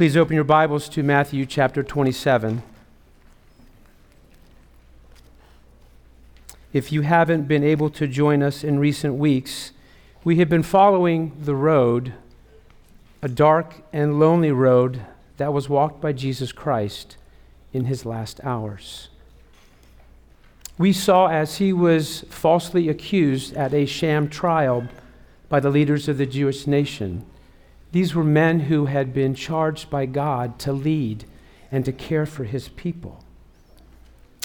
Please open your Bibles to Matthew chapter 27. If you haven't been able to join us in recent weeks, we have been following the road, a dark and lonely road that was walked by Jesus Christ in his last hours. We saw as he was falsely accused at a sham trial by the leaders of the Jewish nation these were men who had been charged by God to lead and to care for his people.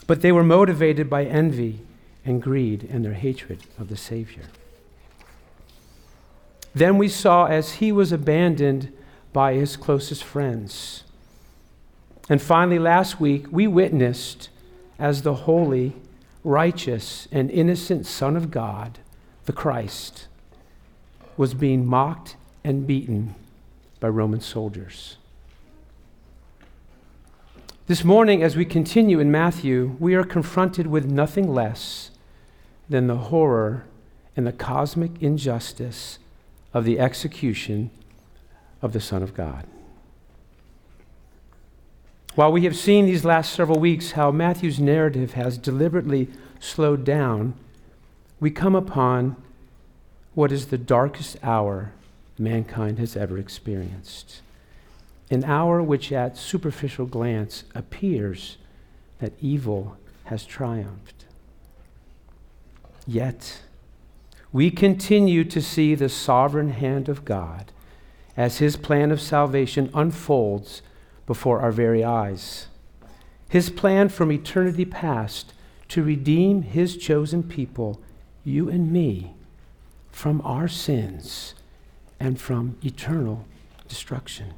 But they were motivated by envy and greed and their hatred of the Savior. Then we saw as he was abandoned by his closest friends. And finally, last week, we witnessed as the holy, righteous, and innocent Son of God, the Christ, was being mocked and beaten by Roman soldiers. This morning, as we continue in Matthew, we are confronted with nothing less than the horror and the cosmic injustice of the execution of the Son of God. While we have seen these last several weeks how Matthew's narrative has deliberately slowed down, we come upon what is the darkest hour mankind has ever experienced. An hour which, at superficial glance, appears that evil has triumphed. Yet, we continue to see the sovereign hand of God as his plan of salvation unfolds before our very eyes. His plan from eternity past to redeem his chosen people, you and me, from our sins and from eternal destruction.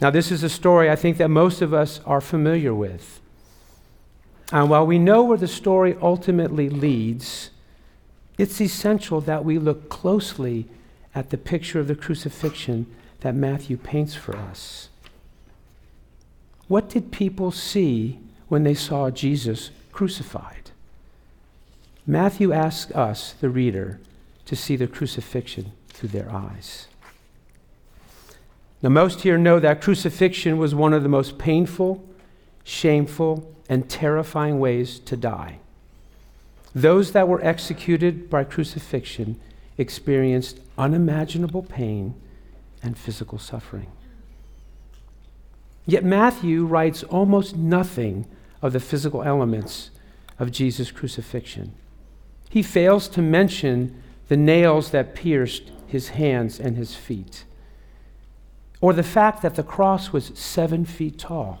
Now, this is a story I think that most of us are familiar with. And while we know where the story ultimately leads, it's essential that we look closely at the picture of the crucifixion that Matthew paints for us. What did people see when they saw Jesus crucified? Matthew asks us, the reader, to see the crucifixion through their eyes. Now, most here know that crucifixion was one of the most painful, shameful, and terrifying ways to die. Those that were executed by crucifixion experienced unimaginable pain and physical suffering. Yet Matthew writes almost nothing of the physical elements of Jesus' crucifixion. He fails to mention the nails that pierced his hands and his feet. Or the fact that the cross was seven feet tall,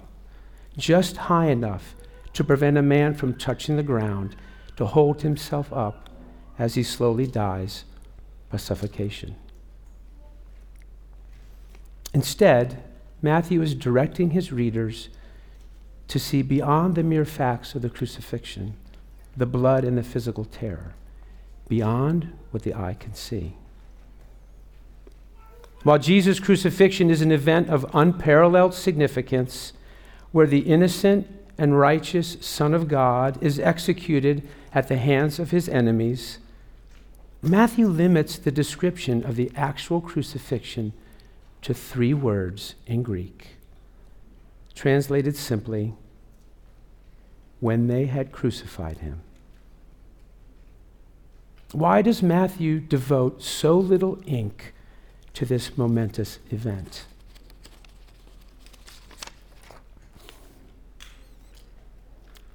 just high enough to prevent a man from touching the ground to hold himself up as he slowly dies by suffocation. Instead, Matthew is directing his readers to see beyond the mere facts of the crucifixion, the blood and the physical terror, beyond what the eye can see. While Jesus' crucifixion is an event of unparalleled significance, where the innocent and righteous Son of God is executed at the hands of his enemies, Matthew limits the description of the actual crucifixion to three words in Greek. Translated simply, when they had crucified him. Why does Matthew devote so little ink to this momentous event.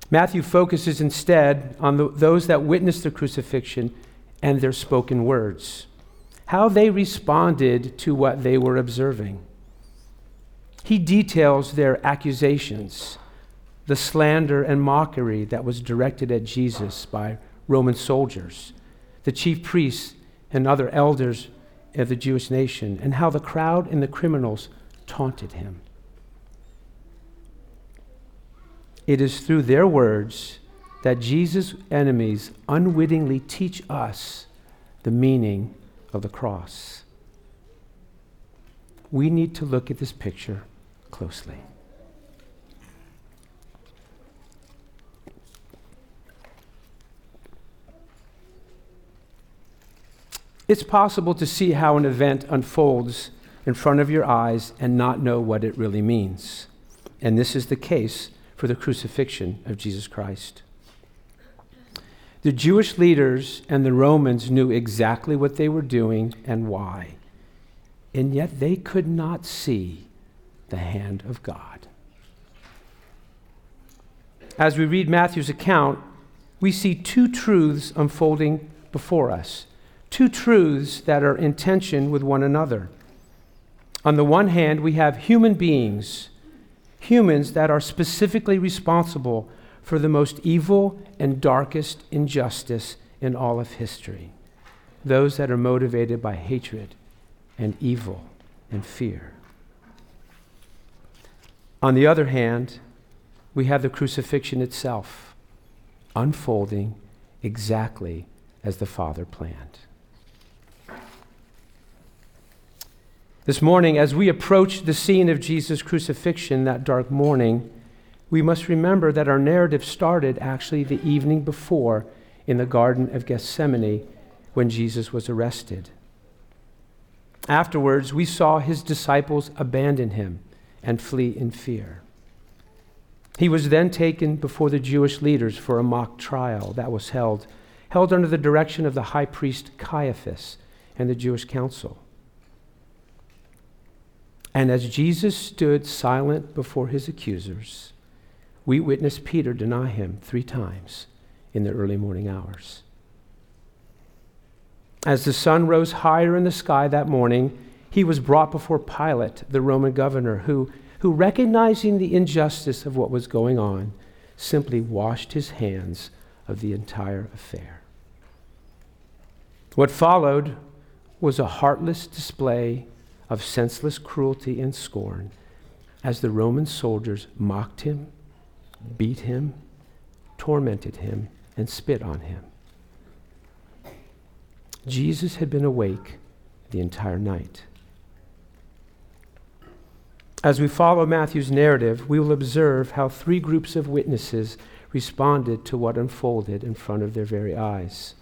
Matthew focuses instead on the, those that witnessed the crucifixion and their spoken words, how they responded to what they were observing. He details their accusations, the slander and mockery that was directed at Jesus by Roman soldiers, the chief priests and other elders of the Jewish nation and how the crowd and the criminals taunted him. It is through their words that Jesus' enemies unwittingly teach us the meaning of the cross. We need to look at this picture closely. It's possible to see how an event unfolds in front of your eyes and not know what it really means. And this is the case for the crucifixion of Jesus Christ. The Jewish leaders and the Romans knew exactly what they were doing and why, and yet they could not see the hand of God. As we read Matthew's account, we see two truths unfolding before us, two truths that are in tension with one another. On the one hand, we have human beings, humans that are specifically responsible for the most evil and darkest injustice in all of history those that are motivated by hatred and evil and fear. On the other hand, we have the crucifixion itself unfolding exactly as the Father planned. This morning, as we approach the scene of Jesus' crucifixion that dark morning, we must remember that our narrative started actually the evening before in the Garden of Gethsemane when Jesus was arrested. Afterwards, we saw his disciples abandon him and flee in fear. He was then taken before the Jewish leaders for a mock trial that was held, held under the direction of the high priest Caiaphas and the Jewish council. And as Jesus stood silent before his accusers, we witnessed Peter deny him three times in the early morning hours. As the sun rose higher in the sky that morning, he was brought before Pilate, the Roman governor, who, who recognizing the injustice of what was going on, simply washed his hands of the entire affair. What followed was a heartless display of senseless cruelty and scorn as the Roman soldiers mocked him beat him, tormented him, and spit on him. Jesus had been awake the entire night. As we follow Matthew's narrative, we will observe how three groups of witnesses responded to what unfolded in front of their very eyes.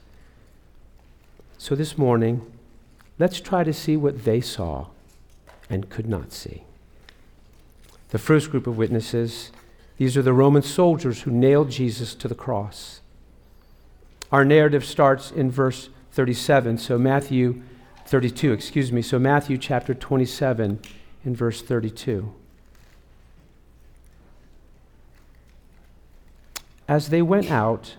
So this morning, let's try to see what they saw and could not see. The first group of witnesses these are the Roman soldiers who nailed Jesus to the cross. Our narrative starts in verse 37, so Matthew 32, excuse me, so Matthew chapter 27 in verse 32. As they went out,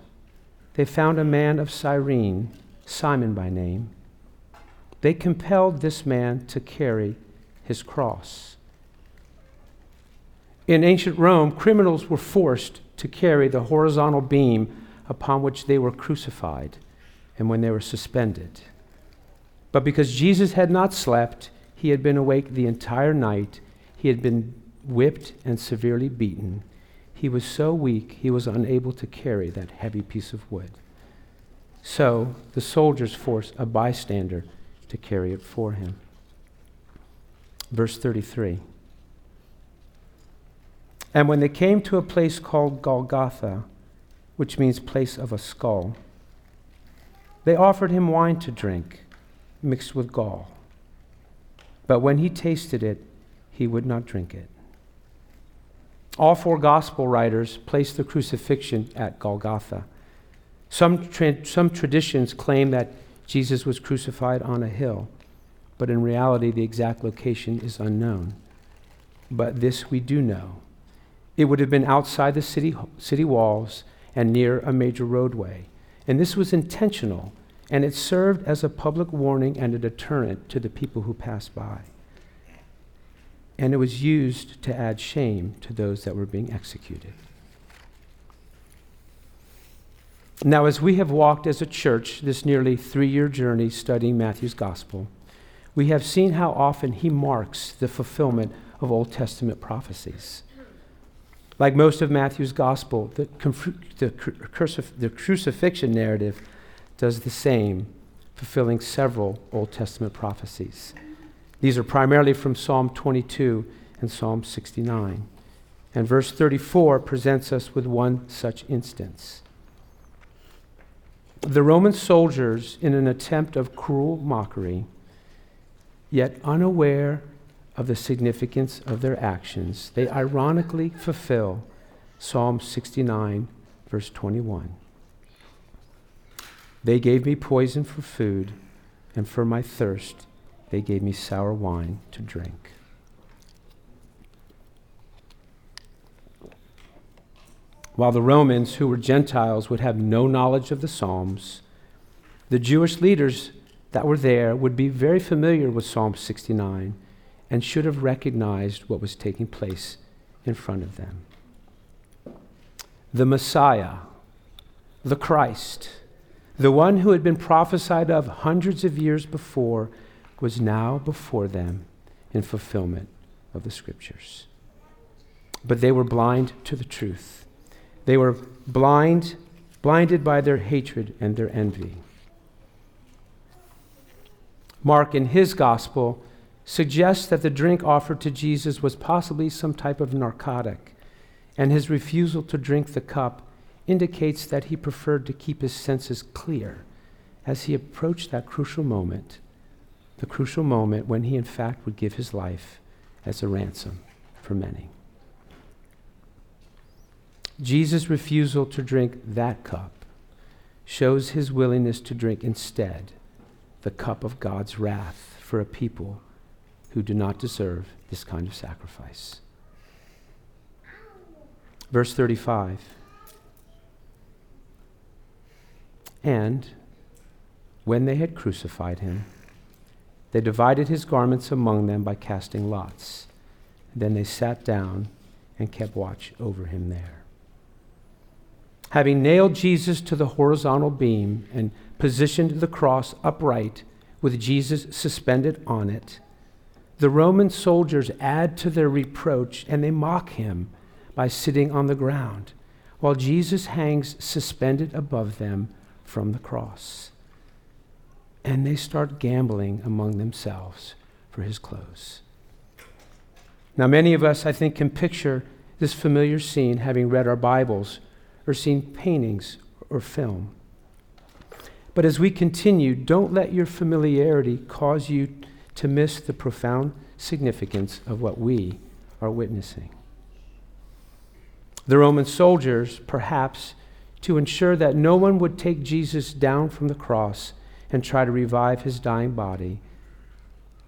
they found a man of Cyrene, Simon by name. They compelled this man to carry his cross. In ancient Rome, criminals were forced to carry the horizontal beam upon which they were crucified and when they were suspended. But because Jesus had not slept, he had been awake the entire night, he had been whipped and severely beaten. He was so weak he was unable to carry that heavy piece of wood. So the soldiers forced a bystander to carry it for him. Verse 33. And when they came to a place called Golgotha, which means place of a skull, they offered him wine to drink, mixed with gall. But when he tasted it, he would not drink it. All four gospel writers place the crucifixion at Golgotha. Some, tra- some traditions claim that Jesus was crucified on a hill, but in reality, the exact location is unknown. But this we do know it would have been outside the city, city walls and near a major roadway. And this was intentional, and it served as a public warning and a deterrent to the people who passed by. And it was used to add shame to those that were being executed. Now, as we have walked as a church this nearly three year journey studying Matthew's gospel, we have seen how often he marks the fulfillment of Old Testament prophecies. Like most of Matthew's gospel, the, the, the crucifixion narrative does the same, fulfilling several Old Testament prophecies. These are primarily from Psalm 22 and Psalm 69. And verse 34 presents us with one such instance. The Roman soldiers, in an attempt of cruel mockery, yet unaware of the significance of their actions, they ironically fulfill Psalm 69, verse 21. They gave me poison for food, and for my thirst, they gave me sour wine to drink. While the Romans, who were Gentiles, would have no knowledge of the Psalms, the Jewish leaders that were there would be very familiar with Psalm 69 and should have recognized what was taking place in front of them. The Messiah, the Christ, the one who had been prophesied of hundreds of years before, was now before them in fulfillment of the Scriptures. But they were blind to the truth. They were blind, blinded by their hatred and their envy. Mark, in his gospel, suggests that the drink offered to Jesus was possibly some type of narcotic, and his refusal to drink the cup indicates that he preferred to keep his senses clear as he approached that crucial moment, the crucial moment when he, in fact, would give his life as a ransom for many. Jesus' refusal to drink that cup shows his willingness to drink instead the cup of God's wrath for a people who do not deserve this kind of sacrifice. Verse 35 And when they had crucified him, they divided his garments among them by casting lots. Then they sat down and kept watch over him there having nailed Jesus to the horizontal beam and positioned the cross upright with Jesus suspended on it, the Roman soldiers add to their reproach and they mock him by sitting on the ground, while Jesus hangs suspended above them from the cross. And they start gambling among themselves for his clothes. Now, many of us, I think, can picture this familiar scene having read our Bibles or seen paintings or film. But as we continue, don't let your familiarity cause you to miss the profound significance of what we are witnessing. The Roman soldiers, perhaps to ensure that no one would take Jesus down from the cross and try to revive his dying body,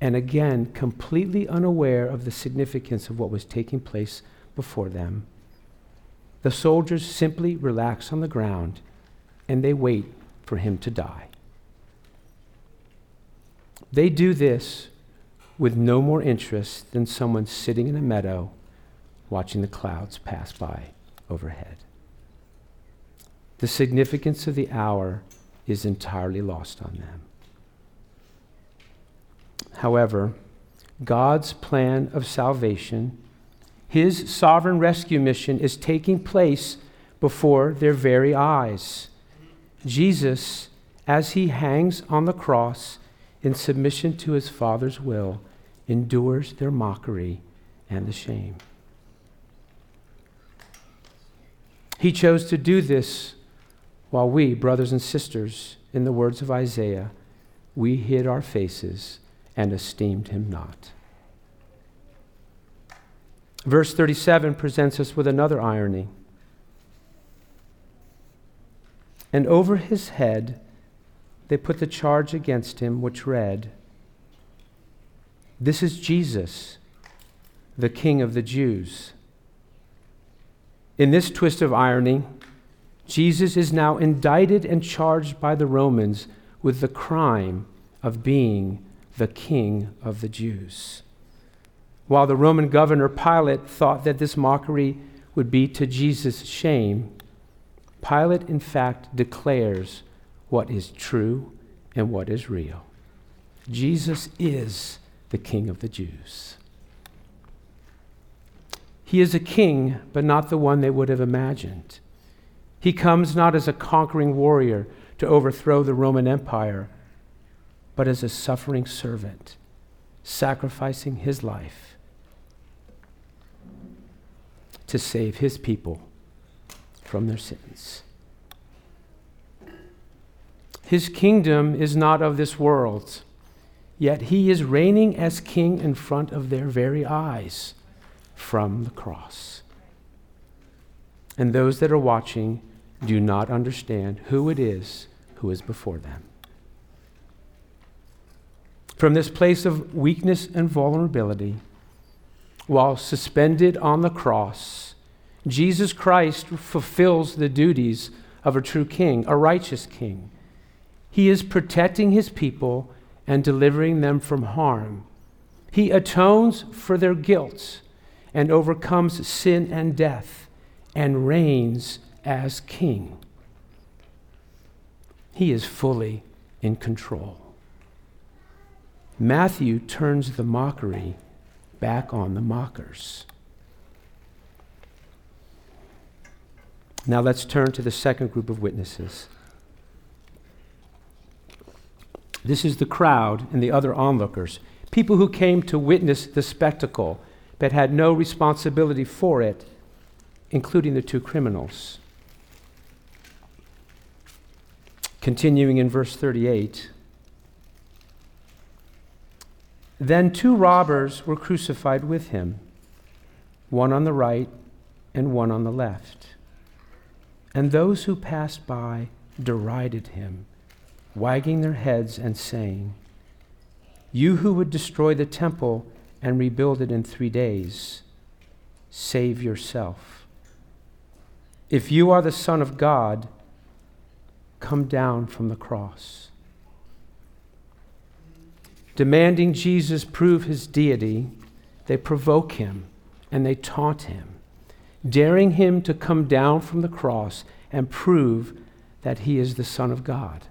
and again, completely unaware of the significance of what was taking place before them, the soldiers simply relax on the ground and they wait for him to die. They do this with no more interest than someone sitting in a meadow watching the clouds pass by overhead. The significance of the hour is entirely lost on them. However, God's plan of salvation his sovereign rescue mission is taking place before their very eyes. Jesus, as he hangs on the cross in submission to his Father's will, endures their mockery and the shame. He chose to do this while we, brothers and sisters, in the words of Isaiah, we hid our faces and esteemed him not. Verse 37 presents us with another irony. And over his head they put the charge against him, which read, This is Jesus, the King of the Jews. In this twist of irony, Jesus is now indicted and charged by the Romans with the crime of being the King of the Jews. While the Roman governor Pilate thought that this mockery would be to Jesus' shame, Pilate, in fact, declares what is true and what is real. Jesus is the King of the Jews. He is a king, but not the one they would have imagined. He comes not as a conquering warrior to overthrow the Roman Empire, but as a suffering servant, sacrificing his life to save his people from their sins. His kingdom is not of this world. yet he is reigning as king in front of their very eyes from the cross. And those that are watching do not understand who it is who is before them. From this place of weakness and vulnerability, while suspended on the cross, Jesus Christ fulfills the duties of a true king, a righteous king. He is protecting his people and delivering them from harm. He atones for their guilt and overcomes sin and death and reigns as king. He is fully in control. Matthew turns the mockery back on the mockers. Now let's turn to the second group of witnesses. This is the crowd and the other onlookers, people who came to witness the spectacle but had no responsibility for it, including the two criminals. Continuing in verse 38. Then two robbers were crucified with him, one on the right and one on the left. And those who passed by derided him, wagging their heads and saying, You who would destroy the temple and rebuild it in three days, save yourself. If you are the Son of God, come down from the cross demanding Jesus prove his deity, they provoke him and they taunt him, daring him to come down from the cross and prove that he is the Son of God.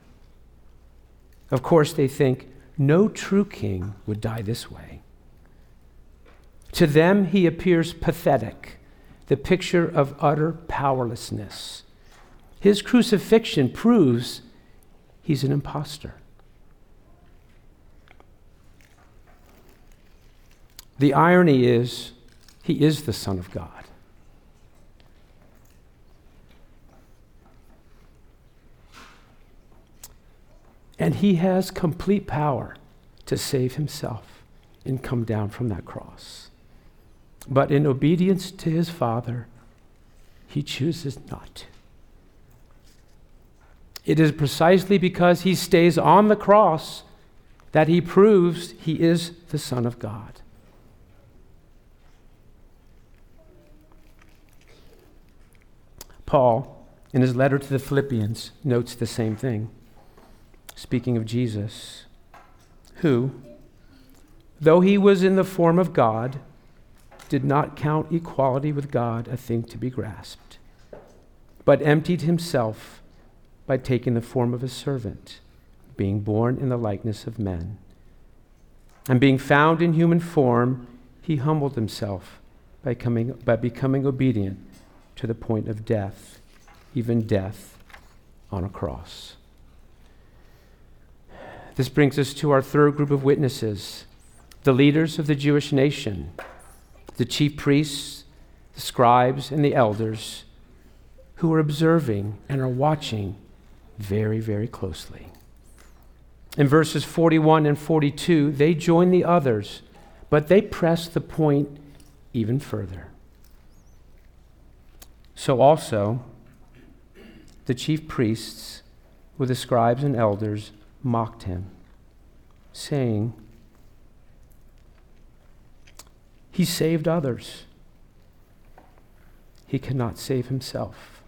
Of course, they think no true king would die this way. To them, he appears pathetic, the picture of utter powerlessness. His crucifixion proves he's an impostor. The irony is, he is the Son of God. And he has complete power to save himself and come down from that cross. But in obedience to his Father, he chooses not. It is precisely because he stays on the cross that he proves he is the Son of God. Paul, in his letter to the Philippians, notes the same thing, speaking of Jesus, who, though he was in the form of God, did not count equality with God a thing to be grasped, but emptied himself by taking the form of a servant, being born in the likeness of men. And being found in human form, he humbled himself by, coming, by becoming obedient to the point of death, even death on a cross. This brings us to our third group of witnesses the leaders of the Jewish nation, the chief priests, the scribes, and the elders who are observing and are watching very, very closely. In verses 41 and 42, they join the others, but they press the point even further. So also, the chief priests with the scribes and elders mocked him, saying, He saved others. He cannot save himself.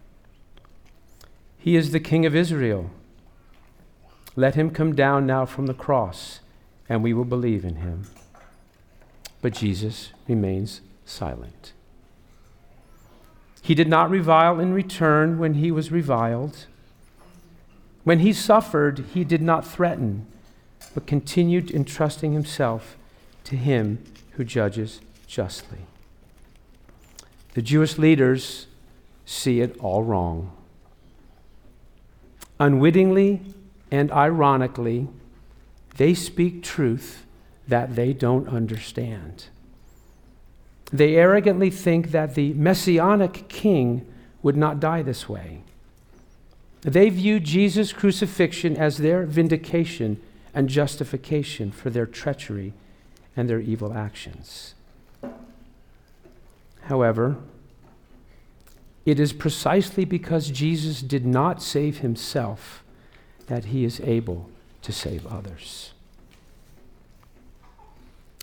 He is the King of Israel. Let him come down now from the cross, and we will believe in him. But Jesus remains silent. He did not revile in return when he was reviled. When he suffered, he did not threaten, but continued entrusting himself to him who judges justly. The Jewish leaders see it all wrong. Unwittingly and ironically, they speak truth that they don't understand. They arrogantly think that the messianic king would not die this way. They view Jesus' crucifixion as their vindication and justification for their treachery and their evil actions. However, it is precisely because Jesus did not save himself that he is able to save others.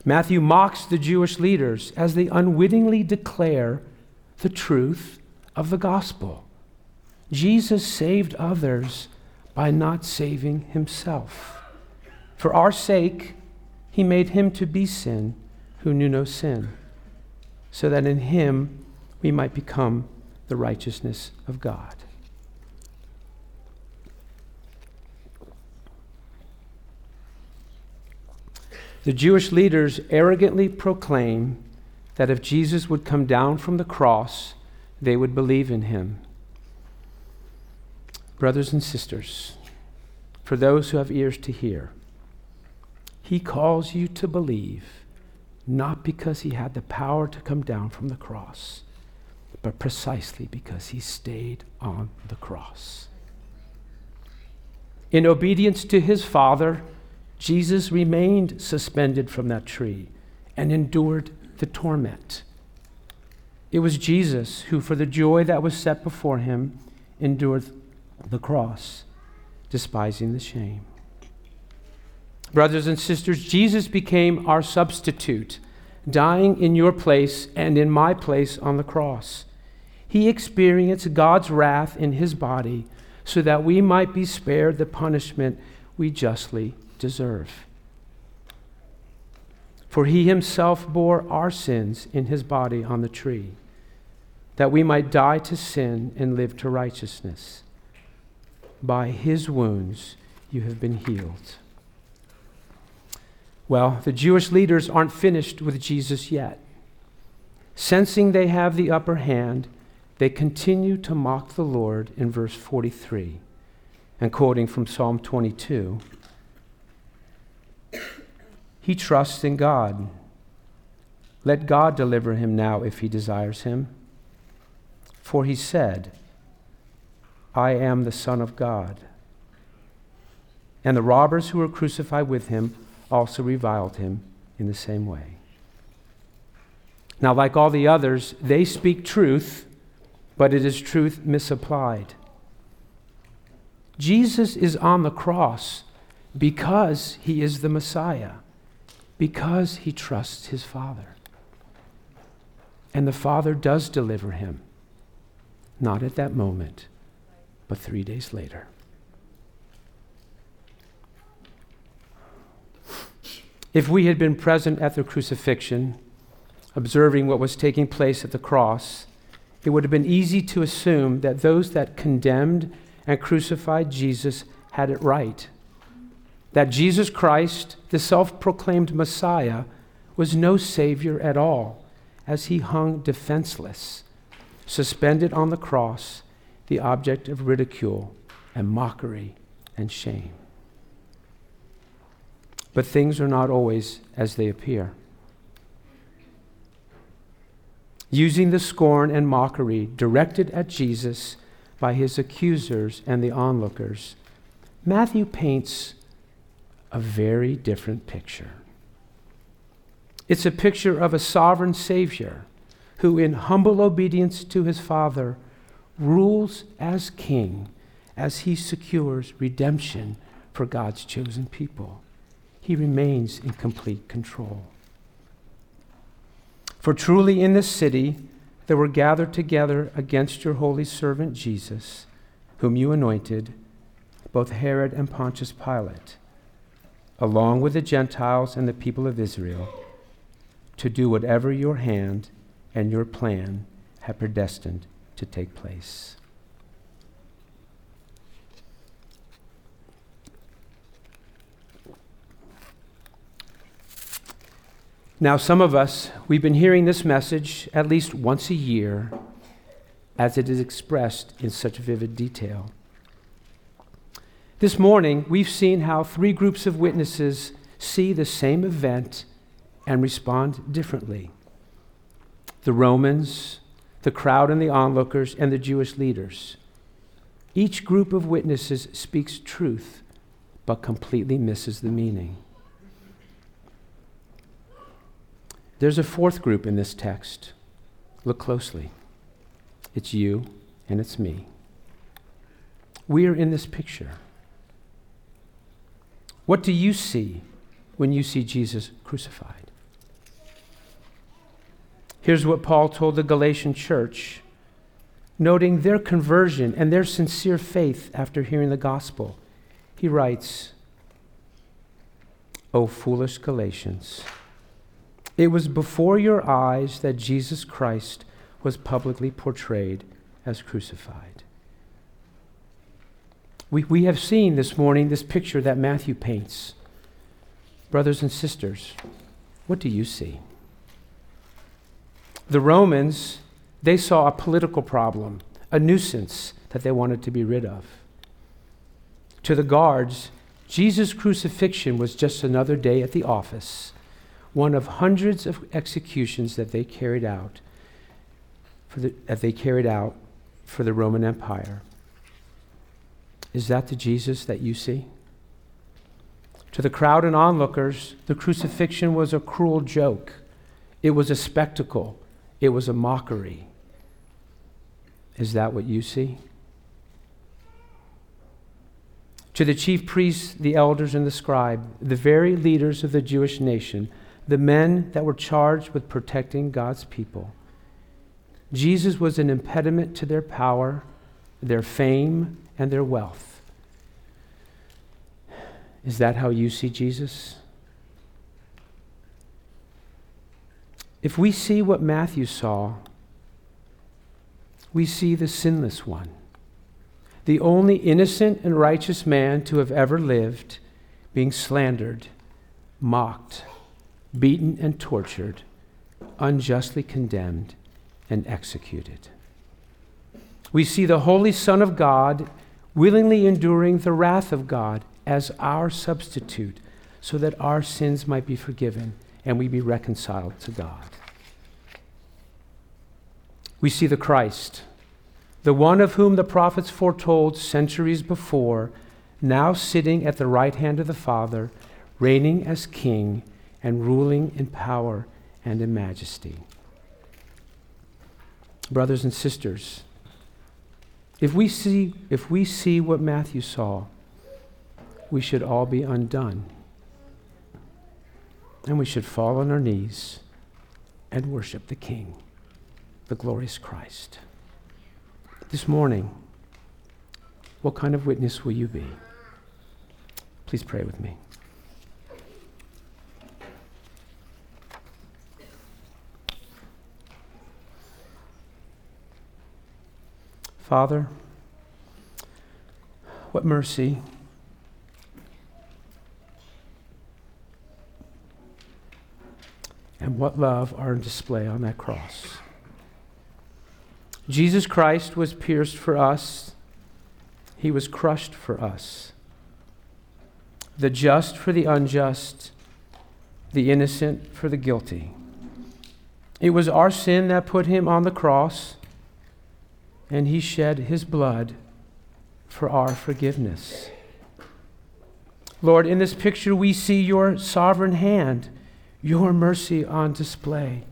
Matthew mocks the Jewish leaders as they unwittingly declare the truth of the gospel. Jesus saved others by not saving himself. For our sake, he made him to be sin who knew no sin, so that in him we might become the righteousness of God. The Jewish leaders arrogantly proclaim that if Jesus would come down from the cross, they would believe in him. Brothers and sisters, for those who have ears to hear, he calls you to believe not because he had the power to come down from the cross, but precisely because he stayed on the cross. In obedience to his Father, Jesus remained suspended from that tree and endured the torment. It was Jesus who, for the joy that was set before him, endured the cross, despising the shame. Brothers and sisters, Jesus became our substitute, dying in your place and in my place on the cross. He experienced God's wrath in his body so that we might be spared the punishment we justly deserve. For he himself bore our sins in his body on the tree, that we might die to sin and live to righteousness. By his wounds you have been healed. Well, the Jewish leaders aren't finished with Jesus yet. Sensing they have the upper hand, they continue to mock the Lord in verse 43. And quoting from Psalm 22, he trusts in God. Let God deliver him now if he desires him. For he said, I am the Son of God. And the robbers who were crucified with him also reviled him in the same way. Now, like all the others, they speak truth, but it is truth misapplied. Jesus is on the cross because he is the Messiah, because he trusts his Father. And the Father does deliver him, not at that moment, but three days later. If we had been present at the crucifixion, observing what was taking place at the cross, it would have been easy to assume that those that condemned and crucified Jesus had it right. That Jesus Christ, the self proclaimed Messiah, was no Savior at all, as he hung defenseless, suspended on the cross, the object of ridicule and mockery and shame. But things are not always as they appear. Using the scorn and mockery directed at Jesus by his accusers and the onlookers, Matthew paints a very different picture. It's a picture of a sovereign Savior who, in humble obedience to his Father, rules as king as he secures redemption for God's chosen people he remains in complete control. For truly in this city there were gathered together against your holy servant Jesus, whom you anointed, both Herod and Pontius Pilate, along with the Gentiles and the people of Israel, to do whatever your hand and your plan had predestined to take place. Now, some of us, we've been hearing this message at least once a year as it is expressed in such vivid detail. This morning, we've seen how three groups of witnesses see the same event and respond differently the Romans, the crowd and the onlookers, and the Jewish leaders. Each group of witnesses speaks truth, but completely misses the meaning. There's a fourth group in this text. Look closely. It's you and it's me. We are in this picture. What do you see when you see Jesus crucified? Here's what Paul told the Galatian church, noting their conversion and their sincere faith after hearing the gospel. He writes, O foolish Galatians, it was before your eyes that Jesus Christ was publicly portrayed as crucified. We, we have seen this morning this picture that Matthew paints. Brothers and sisters, what do you see? The Romans, they saw a political problem, a nuisance that they wanted to be rid of. To the guards, Jesus' crucifixion was just another day at the office, one of hundreds of executions that they carried out for the, that they carried out for the Roman Empire. Is that the Jesus that you see? To the crowd and onlookers, the crucifixion was a cruel joke. It was a spectacle. It was a mockery. Is that what you see? To the chief priests, the elders, and the scribe, the very leaders of the Jewish nation, the men that were charged with protecting God's people, Jesus was an impediment to their power, their fame, and their wealth. Is that how you see Jesus? If we see what Matthew saw, we see the sinless one, the only innocent and righteous man to have ever lived, being slandered, mocked, beaten, and tortured, unjustly condemned, and executed. We see the Holy Son of God willingly enduring the wrath of God as our substitute so that our sins might be forgiven and we be reconciled to God. We see the Christ, the one of whom the prophets foretold centuries before, now sitting at the right hand of the Father, reigning as king and ruling in power and in majesty. Brothers and sisters, if we see, if we see what Matthew saw, we should all be undone. And we should fall on our knees and worship the King, the glorious Christ. This morning, what kind of witness will you be? Please pray with me. Father, what mercy. And what love are on display on that cross. Jesus Christ was pierced for us, he was crushed for us. The just for the unjust, the innocent for the guilty. It was our sin that put him on the cross and he shed his blood for our forgiveness. Lord, in this picture, we see your sovereign hand, your mercy on display,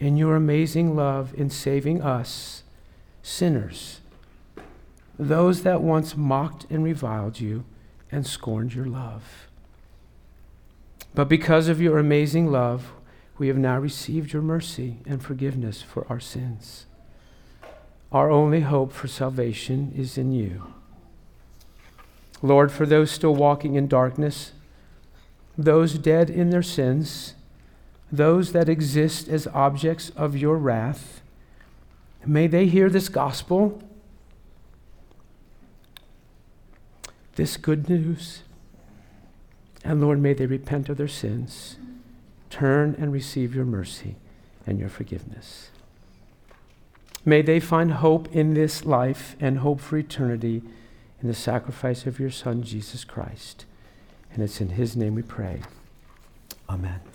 and your amazing love in saving us, sinners, those that once mocked and reviled you and scorned your love. But because of your amazing love, we have now received your mercy and forgiveness for our sins. Our only hope for salvation is in you. Lord, for those still walking in darkness, those dead in their sins, those that exist as objects of your wrath, may they hear this gospel, this good news. And Lord, may they repent of their sins, turn and receive your mercy and your forgiveness. May they find hope in this life and hope for eternity in the sacrifice of your Son, Jesus Christ. And it's in his name we pray. Amen.